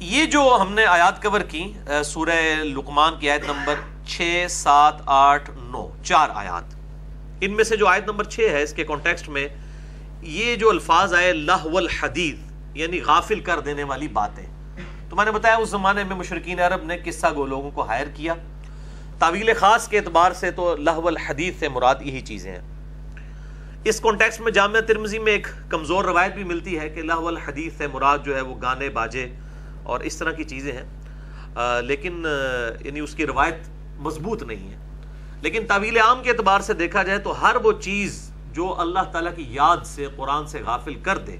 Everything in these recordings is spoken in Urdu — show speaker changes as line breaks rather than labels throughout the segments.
یہ جو ہم نے آیات کور کی سورہ لقمان کی آیت نمبر چھ، سات، آٹھ، نو، چار آیات۔ ان میں سے جو آیت نمبر چھ ہے، اس کے کانٹیکسٹ میں یہ جو الفاظ آئے، لہو الحدیث یعنی غافل کر دینے والی باتیں۔ تو میں نے بتایا، اس زمانے میں مشرقین عرب نے قصہ گو لوگوں کو ہائر کیا۔ تعویل خاص کے اعتبار سے تو لہو الحدیث سے مراد یہی چیزیں ہیں۔ اس کانٹیکسٹ میں جامعہ ترمزی میں ایک کمزور روایت بھی ملتی ہے کہ لہو الحدیث سے مراد جو ہے وہ گانے، باجے اور اس طرح کی چیزیں ہیں۔ لیکن یعنی اس کی روایت مضبوط نہیں ہے۔ لیکن طویل عام کے اعتبار سے دیکھا جائے تو ہر وہ چیز جو اللہ تعالیٰ کی یاد سے، قرآن سے غافل کر دے،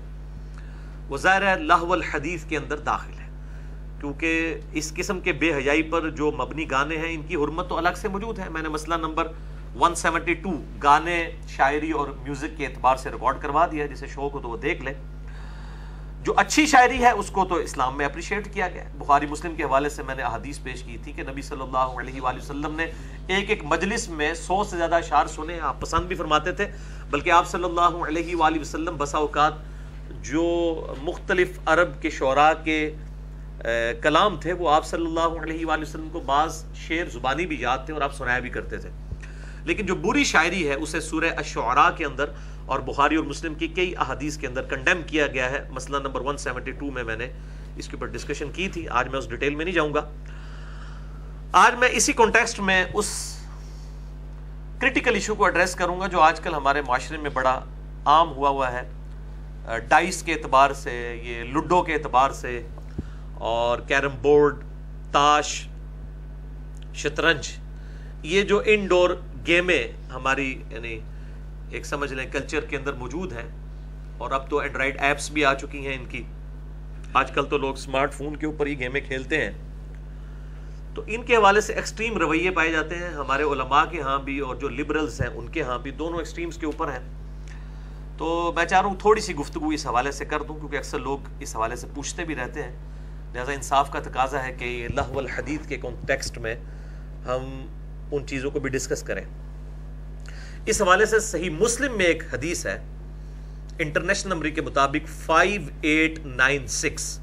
وہ ظاہر ہے لہو الحدیث کے اندر داخل ہے۔ کیونکہ اس قسم کے بے حیائی پر جو مبنی گانے ہیں، ان کی حرمت تو الگ سے موجود ہے۔ میں نے مسئلہ نمبر 172 گانے، شاعری اور میوزک کے اعتبار سے ریکارڈ کروا دیا جسے شوق ہو تو وہ دیکھ لے۔ جو اچھی شاعری ہے، اس کو تو اسلام میں اپریشیٹ کیا گیا۔ بخاری مسلم کے حوالے سے میں نے احادیث پیش کی تھی کہ نبی صلی اللہ علیہ وآلہ وسلم نے ایک ایک مجلس میں سو سے زیادہ اشعار سنے۔ آپ پسند بھی فرماتے تھے، بلکہ آپ صلی اللہ علیہ وآلہ وسلم بسا اوقات جو مختلف عرب کے شعراء کے کلام تھے، وہ آپ صلی اللہ علیہ وآلہ وسلم کو بعض شعر زبانی بھی یاد تھے اور آپ سنایا بھی کرتے تھے۔ لیکن جو بری شاعری ہے، اسے سورہ الشعراء کے اندر اور بخاری اور مسلم کی کئی احادیث کے اندر کنڈیم کیا گیا ہے۔ مسئلہ نمبر 172 میں میں نے اس کے اوپر ڈسکشن کی تھی۔ آج میں اس ڈیٹیل میں نہیں جاؤں گا۔ آج میں اسی کانٹیکسٹ میں اس کرٹیکل ایشو کو ایڈریس کروں گا جو آج کل ہمارے معاشرے میں بڑا عام ہوا ہوا ہے۔ ڈائس کے اعتبار سے، یہ لڈو کے اعتبار سے اور کیرم بورڈ، تاش، شطرنج، یہ جو انڈور گیمیں ہماری یعنی ایک سمجھ لیں کلچر کے اندر موجود ہیں اور اب تو اینڈرائڈ ایپس بھی آ چکی ہیں ان کی۔ آج کل تو لوگ اسمارٹ فون کے اوپر ہی گیمیں کھیلتے ہیں۔ تو ان کے حوالے سے ایکسٹریم رویے پائے جاتے ہیں۔ ہمارے علماء کے ہاں بھی اور جو لبرلز ہیں ان کے ہاں بھی دونوں ایکسٹریمز کے اوپر ہیں۔ تو میں چاہ رہا ہوں تھوڑی سی گفتگو اس حوالے سے کر دوں کیونکہ اکثر لوگ اس حوالے سے پوچھتے بھی رہتے ہیں۔ لہٰذا انصاف کا تقاضا ہے کہ یہ لہو الحدید کے کانٹیکسٹ میں ہم ان چیزوں کو بھی ڈسکس کریں۔ اس حوالے سے صحیح مسلم میں ایک حدیث ہے، انٹرنیشنل نمبر کے مطابق 5896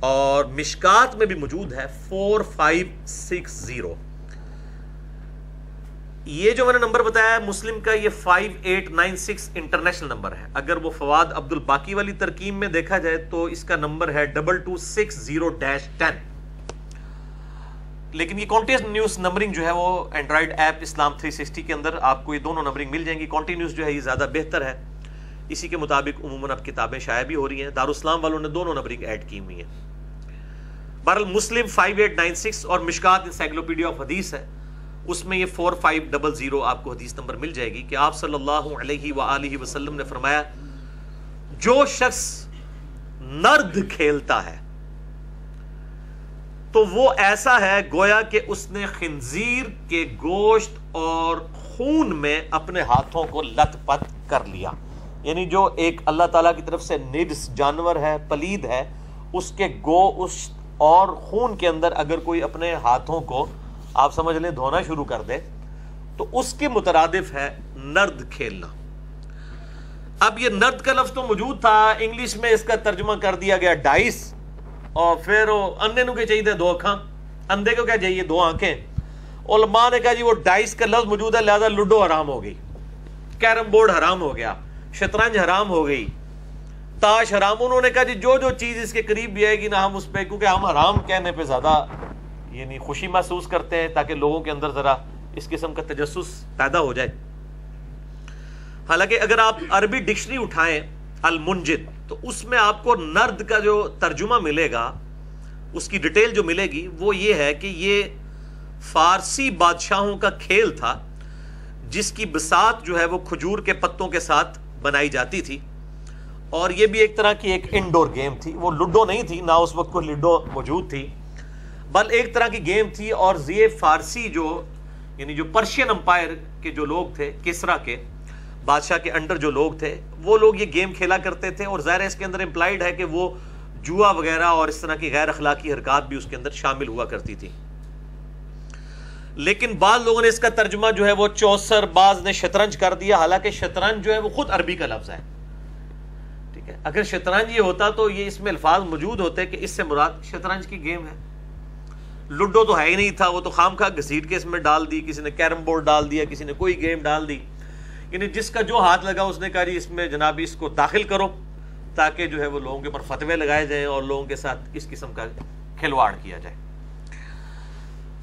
اور مشکات میں بھی موجود ہے 4560 یہ جو میں نے نمبر بتایا ہے مسلم کا، یہ 5896 انٹرنیشنل نمبر ہے۔ اگر وہ فواد عبد الباقی والی ترکیم میں دیکھا جائے تو اس کا نمبر ہے double two six zero dash ten لیکن یہ کانٹینیوس نیوز نمبرنگ جو ہے وہ اینڈرائڈ ایپ اسلام 360 کے اندر آپ کو یہ دونوں نمبرنگ مل جائیں گی۔ کانٹینیوس جو ہے یہ زیادہ بہتر ہے۔ اسی کے مطابق عموماً اب کتابیں شائع بھی ہو رہی ہیں۔ دارالاسلام والوں نے دونوں نمبرنگ ایڈ کی ہوئی ہیں۔ بہرحال مسلم 5896 اور مشکات انسائکلوپیڈیا آف حدیث ہے۔ اس میں یہ 4500 آپ کو حدیث نمبر مل جائے گی کہ آپ صلی اللہ علیہ وآلہ وسلم نے فرمایا، جو شخص نرد کھیلتا ہے تو وہ ایسا ہے گویا کہ اس نے خنزیر کے گوشت اور خون میں اپنے ہاتھوں کو لت پت کر لیا۔ یعنی جو ایک اللہ تعالیٰ کی طرف سے نرس جانور ہے، پلید ہے، اس کے گو اس اور خون کے اندر اگر کوئی اپنے ہاتھوں کو آپ سمجھ لیں دھونا شروع کر دے، تو اس کے مترادف ہے نرد کھیلنا۔ اب یہ نرد کا لفظ تو موجود تھا، انگلش میں اس کا ترجمہ کر دیا گیا، ڈائس۔ اور پھر اندے نو کے چاہیے دو اکھاں؟ اندے کو کیا چاہیے دو آنکھیں؟ علماء نے کہا جی وہ ڈائس کا لفظ موجود ہے، لہذا لوڈو حرام ہو گئی، کیرم بورڈ حرام ہو گیا، شطرنج حرام ہو گئی، تاش حرام، انہوں نے کہا جی جو جو چیز اس کے قریب بھی آئے گی نا، ہم اس پہ، کیونکہ ہم حرام کہنے پہ زیادہ یعنی خوشی محسوس کرتے ہیں، تاکہ لوگوں کے اندر ذرا اس قسم کا تجسس پیدا ہو جائے۔ حالانکہ اگر آپ عربی ڈکشنری اٹھائیں، المنجد تو اس میں آپ کو نرد کا جو ترجمہ ملے گا، اس کی ڈیٹیل جو ملے گی، وہ یہ ہے کہ یہ فارسی بادشاہوں کا کھیل تھا، جس کی بسات جو ہے وہ کھجور کے پتوں کے ساتھ بنائی جاتی تھی۔ اور یہ بھی ایک طرح کی ایک انڈور گیم تھی۔ وہ لڈو نہیں تھی، نہ اس وقت کوئی لڈو موجود تھی، بل ایک طرح کی گیم تھی۔ اور یہ فارسی جو یعنی جو پرشین امپائر کے جو لوگ تھے، کسرا کے بادشاہ کے انڈر جو لوگ تھے، وہ لوگ یہ گیم کھیلا کرتے تھے اور ظاہر ہے اس کے اندر امپلائڈ ہے کہ وہ جوا وغیرہ اور اس طرح کی غیر اخلاقی حرکات بھی اس کے اندر شامل ہوا کرتی تھی لیکن بعض لوگوں نے اس کا ترجمہ جو ہے وہ چوسر، بعض نے شطرنج کر دیا۔ حالانکہ شطرنج جو ہے وہ خود عربی کا لفظ ہے۔ ٹھیک ہے؟ اگر شطرنج یہ ہوتا تو یہ اس میں الفاظ موجود ہوتے کہ اس سے مراد شطرنج کی گیم ہے۔ لڈو تو ہے ہی نہیں تھا، وہ تو خام خواہ گھسیٹ کے اس میں ڈال دی، کسی نے کیرم بورڈ ڈال دیا، کسی نے کوئی گیم ڈال دی۔ یعنی جس کا جو ہاتھ لگا اس نے کہا جی اس میں جناب اس کو داخل کرو تاکہ جو ہے وہ لوگوں کے اوپر فتوے لگائے جائیں اور لوگوں کے ساتھ اس قسم کا کھلواڑ کیا جائے۔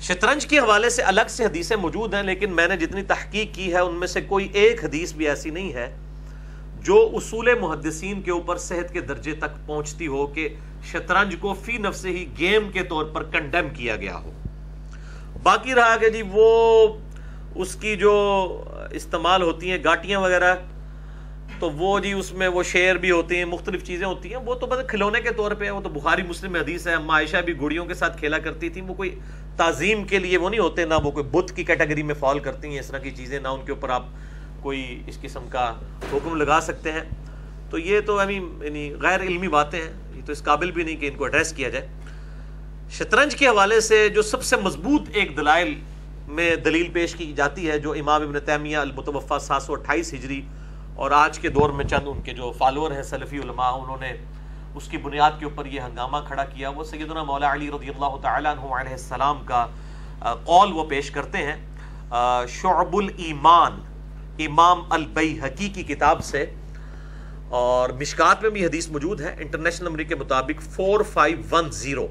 شطرنج کے حوالے سے الگ سے حدیثیں موجود ہیں، لیکن میں نے جتنی تحقیق کی ہے، ان میں سے کوئی ایک حدیث بھی ایسی نہیں ہے جو اصول محدثین کے اوپر صحت کے درجے تک پہنچتی ہو کہ شطرنج کو فی نفس ہی گیم کے طور پر کنڈیم کیا گیا ہو۔ باقی رہا کہ جی وہ اس کی جو استعمال ہوتی ہیں، گاٹیاں وغیرہ، تو وہ جی اس میں وہ شیر بھی ہوتے ہیں، مختلف چیزیں ہوتی ہیں۔ وہ تو بس کھلونے کے طور پہ وہ تو بخاری، مسلم حدیث ہے۔ عائشہ بھی گڑیوں کے ساتھ کھیلا کرتی تھی وہ کوئی تعظیم کے لیے وہ نہیں ہوتے، نہ وہ کوئی بت کی کیٹیگری میں فال کرتی ہیں، اس طرح کی چیزیں، نہ ان کے اوپر آپ کوئی اس قسم کا حکم لگا سکتے ہیں۔ تو یہ تو ابھی یعنی غیر علمی باتیں ہیں۔ یہ تو اس قابل بھی نہیں کہ ان کو ایڈریس کیا جائے۔ شطرنج کے حوالے سے جو سب سے مضبوط ایک دلائل میں دلیل پیش کی جاتی ہے جو امام ابن تیمیہ المتوفہ سات سو اٹھائیس ہجری اور آج کے دور میں چند ان کے جو فالوور ہیں سلفی علماء، انہوں نے اس کی بنیاد کے اوپر یہ ہنگامہ کھڑا کیا۔ وہ سیدنا مولا علی رضی اللہ تعالیٰ عنہ علیہ السلام کا قول وہ پیش کرتے ہیں شعب الایمان، امام البیحقی کی کتاب سے۔ اور مشکات میں بھی حدیث موجود ہے، انٹرنیشنل نمبر کے مطابق فور فائیو ون زیرو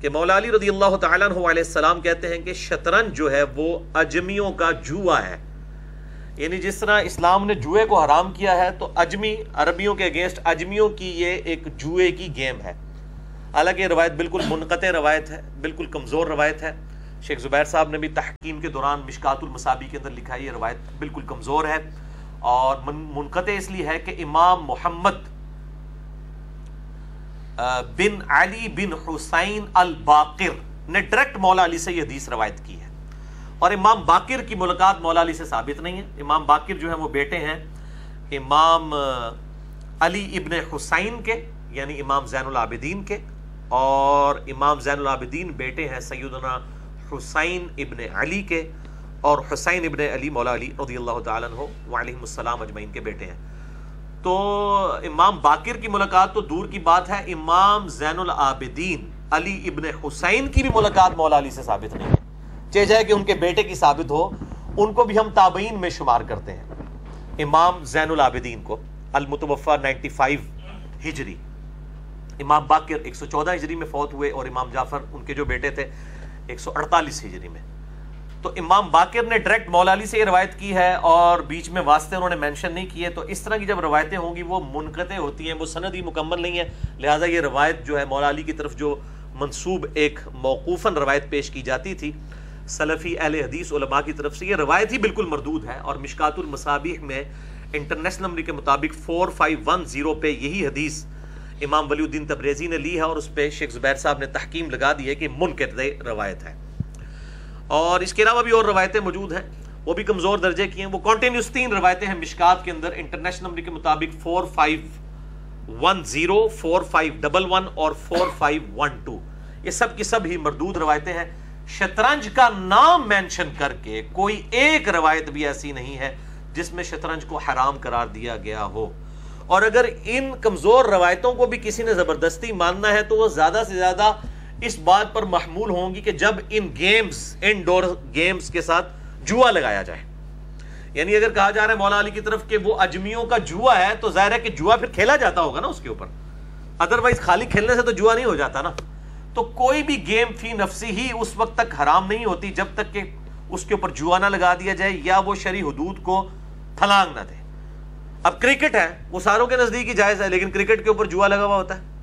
کہ مولا علی رضی اللہ تعالیٰ عنہ علیہ السلام کہتے ہیں کہ شطرنج جو ہے وہ اجمیوں کا جوا ہے۔ یعنی جس طرح اسلام نے جوئے کو حرام کیا ہے تو اجمی عربیوں کے اگینسٹ اجمیوں کی یہ ایک جوئے کی گیم ہے۔ حالانکہ یہ روایت بالکل منقطع روایت ہے، بالکل کمزور روایت ہے۔ شیخ زبیر صاحب نے بھی تحکیم کے دوران مشکات المصابی کے اندر لکھا ہے یہ روایت بالکل کمزور ہے۔ اور منقطع اس لیے ہے کہ امام محمد بن علی بن حسین الباقر نے ڈائریکٹ مولا علی سے یہ حدیث روایت کی ہے۔ اور امام باقر کی ملاقات مولا علی سے ثابت نہیں ہے۔ امام باقر جو ہیں وہ بیٹے ہیں، امام علی ابن حسین کے یعنی امام زین العابدین کے۔ اور امام زین العابدین بیٹے ہیں سیدنا حسین ابن علی کے۔ اور حسین ابن علی مولا علی رضی اللہ تعالیٰ عنہ وعلیہم السلام اجمعین کے بیٹے ہیں۔ تو امام باقر کی ملاقات تو دور کی بات ہے، امام زین العابدین علی ابن حسین کی بھی ملاقات مولا علی سے ثابت نہیں ہے۔ چاہے جائے کہ ان کے بیٹے کی ثابت ہو، ان کو بھی ہم تابعین میں شمار کرتے ہیں۔ امام زین العابدین کو المتوفہ نائنٹی فائیو ہجری، امام باقر ایک سو چودہ ہجری میں فوت ہوئے اور امام جعفر ان کے جو بیٹے تھے، ایک سو اڑتالیس ہجری میں۔ تو امام باقر نے ڈائریکٹ مولا علی سے یہ روایت کی ہے اور بیچ میں واسطے انہوں نے مینشن نہیں کیے تو اس طرح کی جب روایتیں ہوں گی، وہ منقطع ہوتی ہیں، وہ سند ہی مکمل نہیں ہے لہٰذا یہ روایت جو ہے مولا علی کی طرف جو منصوب ایک موقوفاً روایت پیش کی جاتی تھی۔ سلفی اہل حدیث علماء کی طرف سے یہ روایت ہی بالکل مردود ہے اور مشکات المصابیح میں انٹرنیشنل نمبر کے مطابق فور فائیو ون زیرو پہ یہی حدیث امام ولی الدین تبریزی نے لی ہے اور اس پہ شیخ زبیر صاحب نے تحکیم لگا دی ہے کہ منقطع روایت ہے۔ اور اس کے علاوہ بھی اور روایتیں موجود ہیں۔ وہ بھی کمزور درجے کی ہیں۔ وہ کانٹینیوس تین روایتیں ہیں مشکات کے اندر۔ انٹرنیشنل نمبر کے مطابق four five one zero four five double one اور فور فائیو ون ٹو یہ سب کی سب ہی مردود روایتیں ہیں۔ شطرنج کا نام مینشن کر کے کوئی ایک روایت بھی ایسی نہیں ہے جس میں شطرنج کو حرام قرار دیا گیا ہو۔ اور اگر ان کمزور روایتوں کو بھی کسی نے زبردستی ماننا ہے تو وہ زیادہ سے زیادہ اس بات پر محمول ہوں گی کہ جب ان گیمز ان ڈور گیمز کے ساتھ جوا لگایا جائے۔ یعنی اگر کہا جا رہا ہے مولا علی کی طرف کہ وہ اجمیوں کا جوا ہے، تو ظاہر ہے کہ جوا پھر کھیلا جاتا ہوگا نا اس کے اوپر۔ ادروائز خالی کھیلنے سے تو جوا نہیں ہو جاتا نا۔ تو کوئی بھی گیم فی نفسی ہی اس وقت تک حرام نہیں ہوتی جب تک کہ اس کے اوپر جوا نہ لگا دیا جائے یا وہ شری حدود کو پھلانگ نہ دے۔ اب کرکٹ ہے، وہ ساروں کے نزدیک ہی جائز ہے، لیکن کرکٹ کے اوپر جوا لگا ہوا ہوتا ہے۔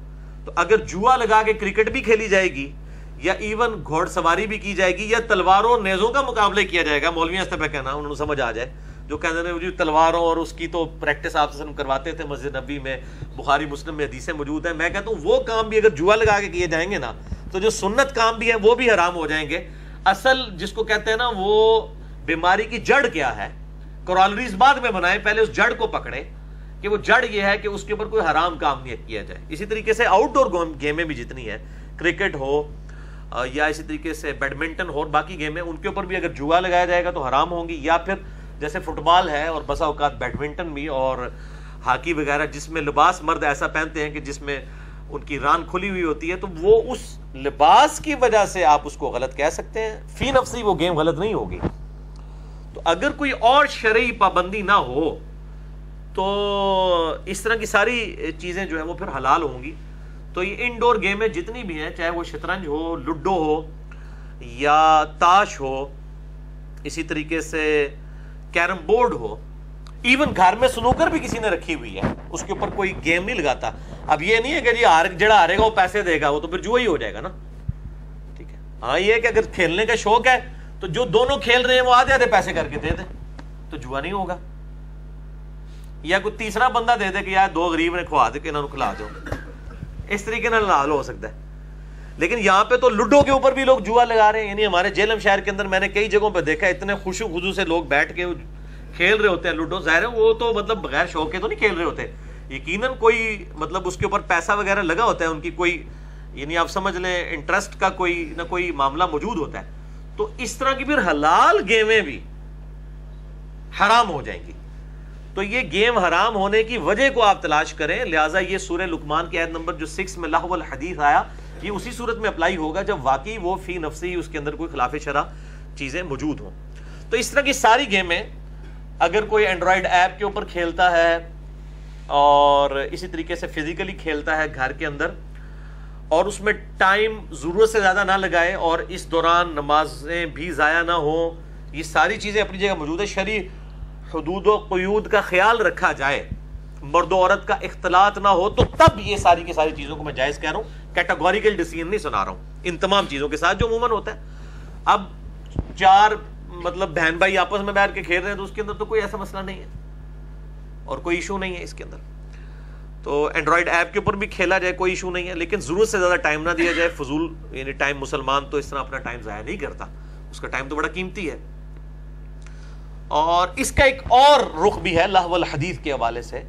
تو اگر جوا لگا کے کرکٹ بھی کھیلی جائے گی یا ایون گھوڑ سواری بھی کی جائے گی یا تلواروں نیزوں کا مقابلہ کیا جائے گا، مولوی پہ کہنا، انہوں نے سمجھ آ جائے، جو کہتے ہیں جی تلواروں اور اس کی تو پریکٹس آپ سے کرواتے تھے مسجد نبی میں، بخاری، مسلم میں حدیثیں موجود ہیں۔ میں کہتا ہوں وہ کام بھی اگر جوا لگا کے کیے جائیں گے نا، تو جو سنت کام بھی ہے وہ بھی حرام ہو جائیں گے۔ اصل جس کو کہتے ہیں نا وہ بیماری کی جڑ کیا ہے کرالریز بعد میں بنائے، پہلے اس جڑ کو پکڑے۔ کہ وہ جڑ یہ ہے کہ اس کے اوپر کوئی حرام کام نہیں کیا جائے۔ اسی طریقے سے آؤٹ ڈور گیمیں بھی جتنی ہیں کرکٹ ہو یا اسی طریقے سے بیڈمنٹن ہو اور باقی گیمیں، ان کے اوپر بھی اگر جوا لگایا جائے گا تو حرام ہوں گی۔ یا پھر جیسے فٹ بال ہے اور بسا اوقات بیڈمنٹن بھی اور ہاکی وغیرہ، جس میں لباس مرد ایسا پہنتے ہیں کہ جس میں ان کی ران کھلی ہوئی ہوتی ہے، تو وہ اس لباس کی وجہ سے آپ اس کو غلط کہہ سکتے ہیں۔ فی نفسی وہ گیم غلط نہیں ہوگی۔ تو اگر کوئی اور شرعی پابندی نہ ہو تو اس طرح کی ساری چیزیں جو ہیں وہ پھر حلال ہوں گی۔ تو یہ انڈور گیمیں جتنی بھی ہیں، چاہے وہ شطرنج ہو لڈو ہو یا تاش ہو، اسی طریقے سے کیرم بورڈ ہو ایون گھر میں سنوکر بھی کسی نے رکھی ہوئی ہے۔ اس کے اوپر کوئی گیم نہیں لگاتا۔ اب یہ نہیں ہے کہ جی جڑا ہارے گا، وہ پیسے دے گا، وہ تو پھر جو ہی ہو جائے گا نا۔ ٹھیک ہے۔ ہاں یہ کہ اگر کھیلنے کا شوق ہے، تو جو دونوں کھیل رہے ہیں، وہ آدھے آدھے پیسے کر کے دے دے تو جوا نہیں ہوگا۔ یا کوئی تیسرا بندہ دے دے کہ یار دو غریب نے کھوا دے کہ انہوں نے کھلا دو اس طریقے نال حال ہو سکتا ہے لیکن یہاں پہ تو لڈو کے اوپر بھی لوگ جوا لگا رہے ہیں یعنی ہمارے جیلم شہر کے اندر میں نے کئی جگہوں پہ دیکھا اتنے خوشو خزو سے لوگ بیٹھ کے کھیل رہے ہوتے ہیں لوڈو ظاہر ہے وہ تو مطلب بغیر شوق کے تو نہیں کھیل رہے ہوتے یقیناً کوئی مطلب اس کے اوپر پیسہ وغیرہ لگا ہوتا ہے ان کی کوئی یعنی آپ سمجھ لیں انٹرسٹ کا کوئی نہ کوئی معاملہ موجود ہوتا ہے تو اس طرح کی پھر حلال گیمیں بھی حرام ہو جائیں گی تو یہ گیم حرام ہونے کی وجہ کو آپ تلاش کریں۔ لہٰذا یہ سورہ لکمان کی عید نمبر جو سکس میں لاہو الحدیث آیا، یہ اسی صورت میں اپلائی ہوگا جب واقعی وہ فی نفسی اس کے اندر کوئی خلاف شرح چیزیں موجود ہوں۔ تو اس طرح کی ساری گیمیں اگر کوئی اینڈرائڈ ایپ کے اوپر کھیلتا ہے اور اسی طریقے سے فزیکلی کھیلتا ہے گھر کے اندر اور اس میں ٹائم ضرورت سے زیادہ نہ لگائے اور اس دوران نمازیں بھی ضائع نہ ہوں، یہ ساری چیزیں اپنی جگہ موجود ہے شرع حدود و قیود کا خیال رکھا جائے، مرد و عورت کا اختلاط نہ ہو، تو تب یہ ساری کی ساری چیزوں کو میں جائز کہہ رہا ہوں کیٹاگوریکل ڈیسیزن نہیں سنا رہا ہوں، ان تمام چیزوں کے ساتھ جو عموماً ہوتا ہے۔ اب چار مطلب بہن بھائی آپس میں بیٹھ کے کھیل رہے ہیں تو اس کے اندر تو کوئی ایسا مسئلہ نہیں ہے، اور کوئی ایشو نہیں ہے اس کے اندر۔ تو اینڈرائڈ ایپ کے اوپر بھی کھیلا جائے، کوئی ایشو نہیں ہے، لیکن ضرورت سے زیادہ ٹائم نہ دیا جائے، فضول یعنی ٹائم مسلمان تو اس طرح اپنا ٹائم ضائع نہیں کرتا۔ اس کا ٹائم تو بڑا قیمتی ہے۔ اور اس کا ایک اور رخ بھی ہے اللہ الحدیث کے حوالے سے۔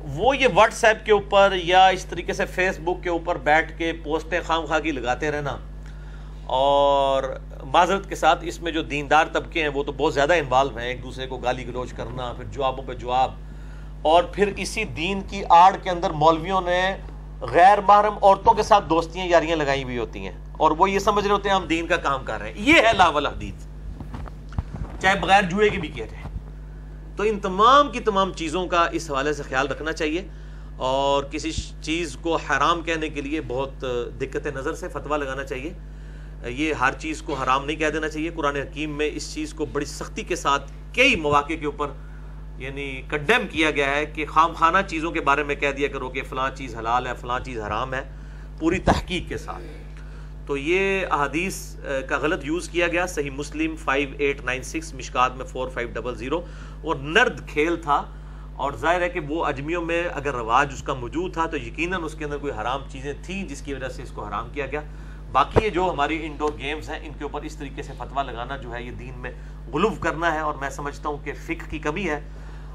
وہ یہ واٹس ایپ کے اوپر یا اس طریقے سے فیس بک کے اوپر بیٹھ کے پوسٹیں خام خواہ کی لگاتے رہنا۔ اور معذرت کے ساتھ اس میں جو دیندار طبقے ہیں وہ تو بہت زیادہ انوالو ہیں، ایک دوسرے کو گالی گلوچ کرنا، پھر جوابوں پہ جواب۔ اور پھر اسی دین کی آڑ کے اندر مولویوں نے غیر محرم عورتوں کے ساتھ دوستیاں یاریاں لگائی ہوئی ہوتی ہیں۔ اور وہ یہ سمجھ رہے ہوتے ہیں ہم دین کا کام کر رہے ہیں۔ یہ ہے لاول حدیث چاہے بغیر جوئے کی بھی کیا جائے تو ان تمام کی تمام چیزوں کا اس حوالے سے خیال رکھنا چاہیے۔ اور کسی چیز کو حرام کہنے کے لیے بہت دقت نظر سے فتویٰ لگانا چاہیے۔ یہ ہر چیز کو حرام نہیں کہہ دینا چاہیے۔ قرآن حکیم میں اس چیز کو بڑی سختی کے ساتھ کئی مواقع کے اوپر یعنی کنڈیم کیا گیا ہے کہ خام خانہ چیزوں کے بارے میں کہہ دیا کرو کہ فلاں چیز حلال ہے، فلاں چیز حرام ہے۔ پوری تحقیق کے ساتھ۔ تو یہ احادیث کا غلط یوز کیا گیا۔ صحیح مسلم 5896 مشکات میں 4500 اور نرد کھیل تھا اور ظاہر ہے کہ وہ اجمیوں میں اگر رواج اس کا موجود تھا تو یقیناً اس کے اندر کوئی حرام چیزیں تھیں جس کی وجہ سے اس کو حرام کیا گیا۔ باقی یہ جو ہماری انڈور گیمز ہیں، ان کے اوپر اس طریقے سے فتویٰ لگانا جو ہے، یہ دین میں غلوف کرنا ہے اور میں سمجھتا ہوں کہ فقہ کی کمی ہے۔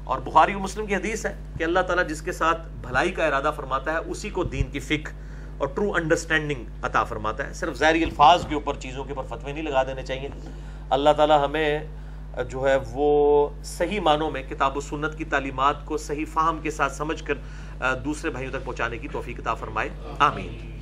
اور بخاری و مسلم کی حدیث ہے کہ اللہ تعالیٰ جس کے ساتھ بھلائی کا ارادہ فرماتا ہے، اسی کو دین کی فقہ اور ٹرو انڈرسٹینڈنگ عطا فرماتا ہے۔ صرف ظاہری الفاظ کے اوپر، چیزوں کے اوپر فتوے نہیں لگا دینے چاہیے۔ اللہ تعالیٰ ہمیں جو ہے وہ صحیح معنوں میں کتاب و سنت کی تعلیمات کو صحیح فہم کے ساتھ سمجھ کر دوسرے بھائیوں تک پہنچانے کی توفیق عطا فرمائے۔ آمین۔